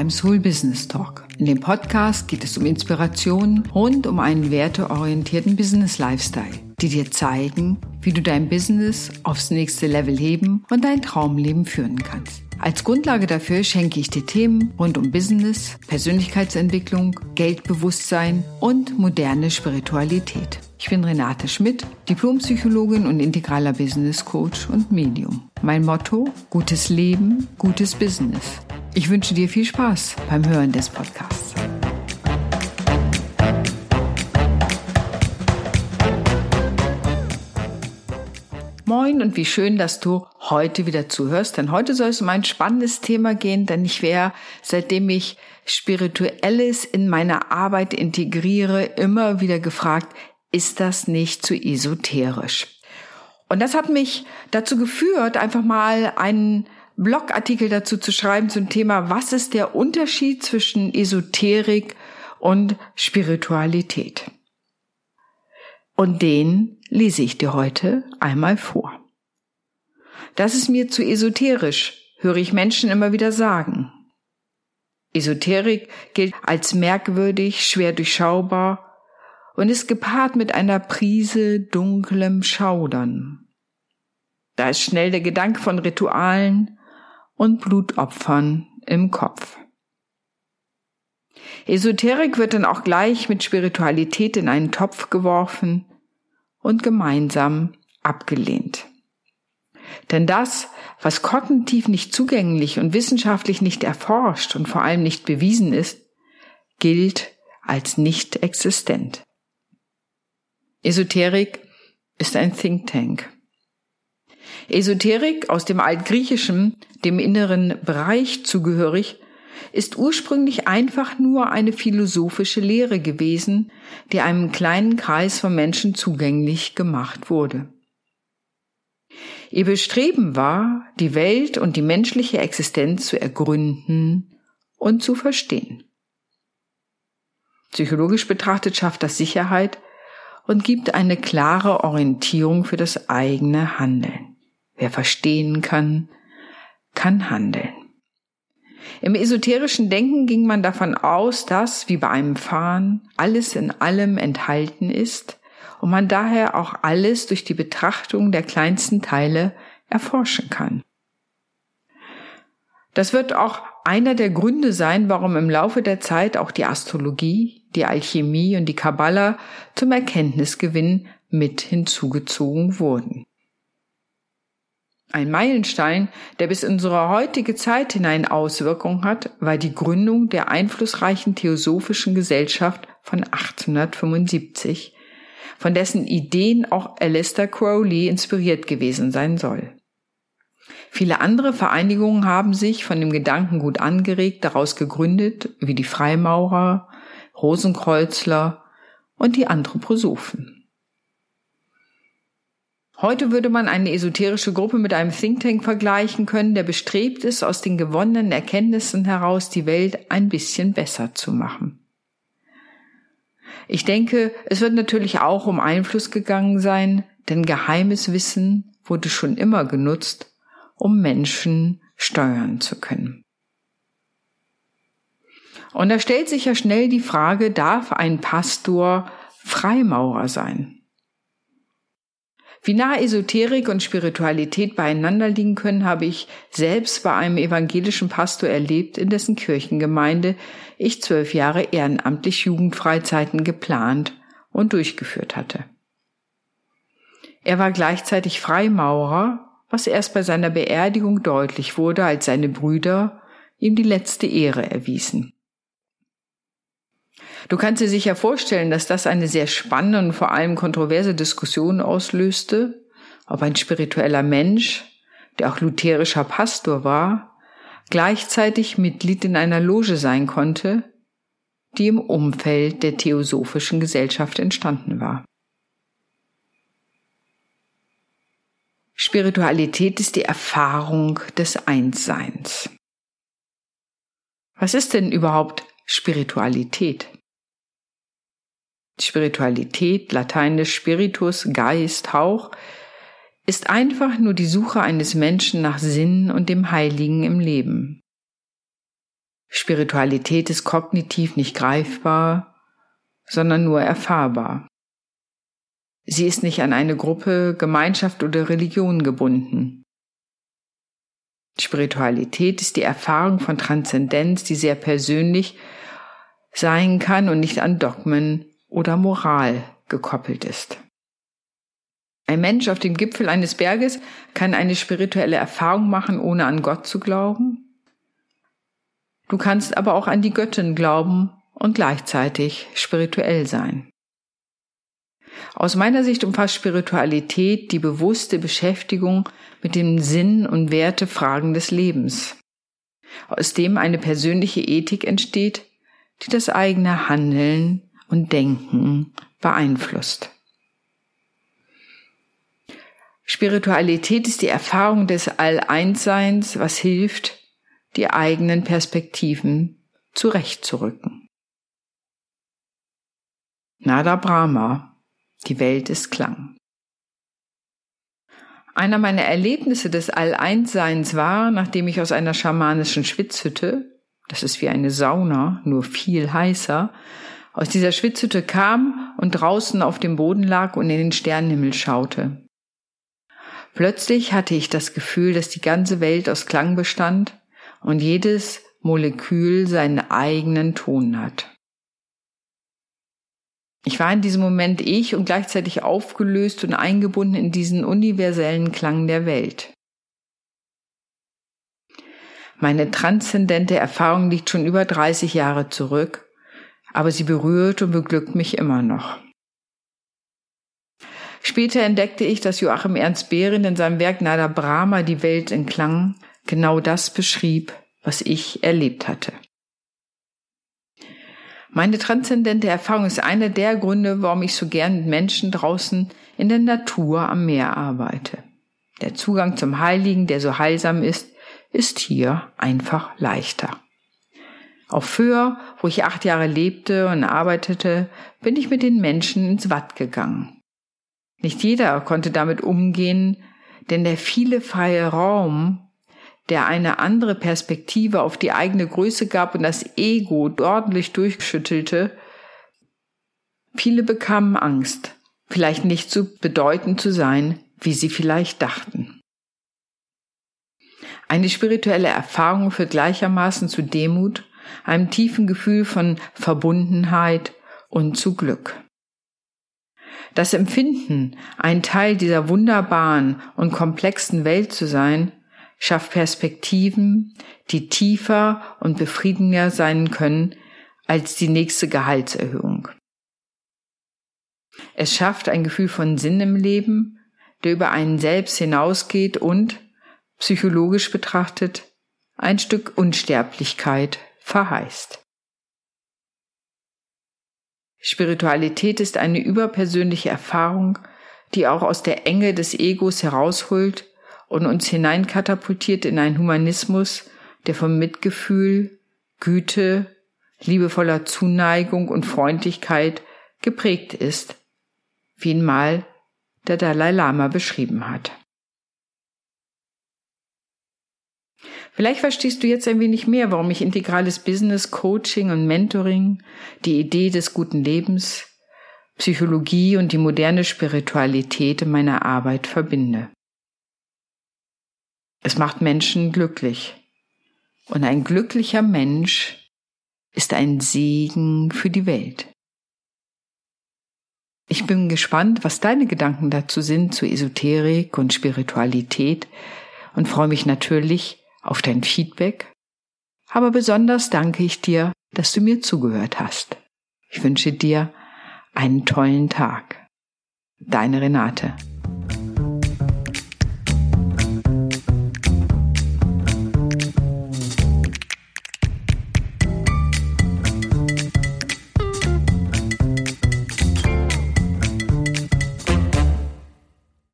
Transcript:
beim Soul Business Talk. In dem Podcast geht es um Inspiration rund um einen werteorientierten Business Lifestyle, die dir zeigen, wie du dein Business aufs nächste Level heben und dein Traumleben führen kannst. Als Grundlage dafür schenke ich dir Themen rund um Business, Persönlichkeitsentwicklung, Geldbewusstsein und moderne Spiritualität. Ich bin Renate Schmidt, Diplompsychologin und integraler Business Coach und Medium. Mein Motto, gutes Leben, gutes Business. Ich wünsche dir viel Spaß beim Hören des Podcasts. Moin und wie schön, dass du heute wieder zuhörst, denn heute soll es um ein spannendes Thema gehen, denn ich wäre, seitdem ich Spirituelles in meine Arbeit integriere, immer wieder gefragt, ist das nicht zu esoterisch? Und das hat mich dazu geführt, einfach mal einen Blogartikel dazu zu schreiben zum Thema, was ist der Unterschied zwischen Esoterik und Spiritualität? Und den lese ich dir heute einmal vor. Das ist mir zu esoterisch, höre ich Menschen immer wieder sagen. Esoterik gilt als merkwürdig, schwer durchschaubar und ist gepaart mit einer Prise dunklem Schaudern. Da ist schnell der Gedanke von Ritualen und Blutopfern im Kopf. Esoterik wird dann auch gleich mit Spiritualität in einen Topf geworfen und gemeinsam abgelehnt. Denn das, was kognitiv nicht zugänglich und wissenschaftlich nicht erforscht und vor allem nicht bewiesen ist, gilt als nicht existent. Esoterik ist ein Think Tank. Esoterik aus dem Altgriechischen, dem inneren Bereich zugehörig, ist ursprünglich einfach nur eine philosophische Lehre gewesen, die einem kleinen Kreis von Menschen zugänglich gemacht wurde. Ihr Bestreben war, die Welt und die menschliche Existenz zu ergründen und zu verstehen. Psychologisch betrachtet schafft das Sicherheit und gibt eine klare Orientierung für das eigene Handeln. Wer verstehen kann, kann handeln. Im esoterischen Denken ging man davon aus, dass, wie bei einem Fahren, alles in allem enthalten ist und man daher auch alles durch die Betrachtung der kleinsten Teile erforschen kann. Das wird auch einer der Gründe sein, warum im Laufe der Zeit auch die Astrologie, die Alchemie und die Kabbala zum Erkenntnisgewinn mit hinzugezogen wurden. Ein Meilenstein, der bis in unsere heutige Zeit hinein Auswirkungen hat, war die Gründung der einflussreichen Theosophischen Gesellschaft von 1875, von dessen Ideen auch Alistair Crowley inspiriert gewesen sein soll. Viele andere Vereinigungen haben sich von dem Gedankengut angeregt daraus gegründet, wie die Freimaurer, Rosenkreuzler und die Anthroposophen. Heute würde man eine esoterische Gruppe mit einem Think Tank vergleichen können, der bestrebt ist, aus den gewonnenen Erkenntnissen heraus die Welt ein bisschen besser zu machen. Ich denke, es wird natürlich auch um Einfluss gegangen sein, denn geheimes Wissen wurde schon immer genutzt, um Menschen steuern zu können. Und da stellt sich ja schnell die Frage, darf ein Pastor Freimaurer sein? Wie nah Esoterik und Spiritualität beieinander liegen können, habe ich selbst bei einem evangelischen Pastor erlebt, in dessen Kirchengemeinde ich zwölf Jahre ehrenamtlich Jugendfreizeiten geplant und durchgeführt hatte. Er war gleichzeitig Freimaurer, was erst bei seiner Beerdigung deutlich wurde, als seine Brüder ihm die letzte Ehre erwiesen. Du kannst dir sicher vorstellen, dass das eine sehr spannende und vor allem kontroverse Diskussion auslöste, ob ein spiritueller Mensch, der auch lutherischer Pastor war, gleichzeitig Mitglied in einer Loge sein konnte, die im Umfeld der Theosophischen Gesellschaft entstanden war. Spiritualität ist die Erfahrung des Einsseins. Was ist denn überhaupt Spiritualität? Spiritualität, lateinisch Spiritus, Geist, Hauch, ist einfach nur die Suche eines Menschen nach Sinn und dem Heiligen im Leben. Spiritualität ist kognitiv nicht greifbar, sondern nur erfahrbar. Sie ist nicht an eine Gruppe, Gemeinschaft oder Religion gebunden. Spiritualität ist die Erfahrung von Transzendenz, die sehr persönlich sein kann und nicht an Dogmen oder Moral gekoppelt ist. Ein Mensch auf dem Gipfel eines Berges kann eine spirituelle Erfahrung machen, ohne an Gott zu glauben. Du kannst aber auch an die Göttin glauben und gleichzeitig spirituell sein. Aus meiner Sicht umfasst Spiritualität die bewusste Beschäftigung mit den Sinn- und Wertefragen des Lebens, aus dem eine persönliche Ethik entsteht, die das eigene Handeln und Denken beeinflusst. Spiritualität ist die Erfahrung des All-Eins-Seins, was hilft, die eigenen Perspektiven zurechtzurücken. Nada Brahma, die Welt ist Klang. Einer meiner Erlebnisse des All-Eins-Seins war, nachdem ich aus einer schamanischen Schwitzhütte, das ist wie eine Sauna, nur viel heißer, aus dieser Schwitzhütte kam und draußen auf dem Boden lag und in den Sternenhimmel schaute. Plötzlich hatte ich das Gefühl, dass die ganze Welt aus Klang bestand und jedes Molekül seinen eigenen Ton hat. Ich war in diesem Moment ich und gleichzeitig aufgelöst und eingebunden in diesen universellen Klang der Welt. Meine transzendente Erfahrung liegt schon über 30 Jahre zurück, aber sie berührt und beglückt mich immer noch. Später entdeckte ich, dass Joachim Ernst Behrendt in seinem Werk Nada Brahma die Welt in Klang genau das beschrieb, was ich erlebt hatte. Meine transzendente Erfahrung ist einer der Gründe, warum ich so gern mit Menschen draußen in der Natur am Meer arbeite. Der Zugang zum Heiligen, der so heilsam ist, ist hier einfach leichter. Auf Föhr, wo ich acht Jahre lebte und arbeitete, bin ich mit den Menschen ins Watt gegangen. Nicht jeder konnte damit umgehen, denn der viele freie Raum, der eine andere Perspektive auf die eigene Größe gab und das Ego ordentlich durchschüttelte, viele bekamen Angst, vielleicht nicht so bedeutend zu sein, wie sie vielleicht dachten. Eine spirituelle Erfahrung führt gleichermaßen zu Demut, einem tiefen Gefühl von Verbundenheit und zu Glück. Das Empfinden, ein Teil dieser wunderbaren und komplexen Welt zu sein, schafft Perspektiven, die tiefer und befriedigender sein können als die nächste Gehaltserhöhung. Es schafft ein Gefühl von Sinn im Leben, der über einen selbst hinausgeht und, psychologisch betrachtet, ein Stück Unsterblichkeit verheißt. Spiritualität ist eine überpersönliche Erfahrung, die auch aus der Enge des Egos herausholt und uns hineinkatapultiert in einen Humanismus, der von Mitgefühl, Güte, liebevoller Zuneigung und Freundlichkeit geprägt ist, wie ihn mal der Dalai Lama beschrieben hat. Vielleicht verstehst du jetzt ein wenig mehr, warum ich integrales Business, Coaching und Mentoring, die Idee des guten Lebens, Psychologie und die moderne Spiritualität in meiner Arbeit verbinde. Es macht Menschen glücklich. Und ein glücklicher Mensch ist ein Segen für die Welt. Ich bin gespannt, was deine Gedanken dazu sind zu Esoterik und Spiritualität und freue mich natürlich auf dein Feedback. Aber besonders danke ich dir, dass du mir zugehört hast. Ich wünsche dir einen tollen Tag. Deine Renate.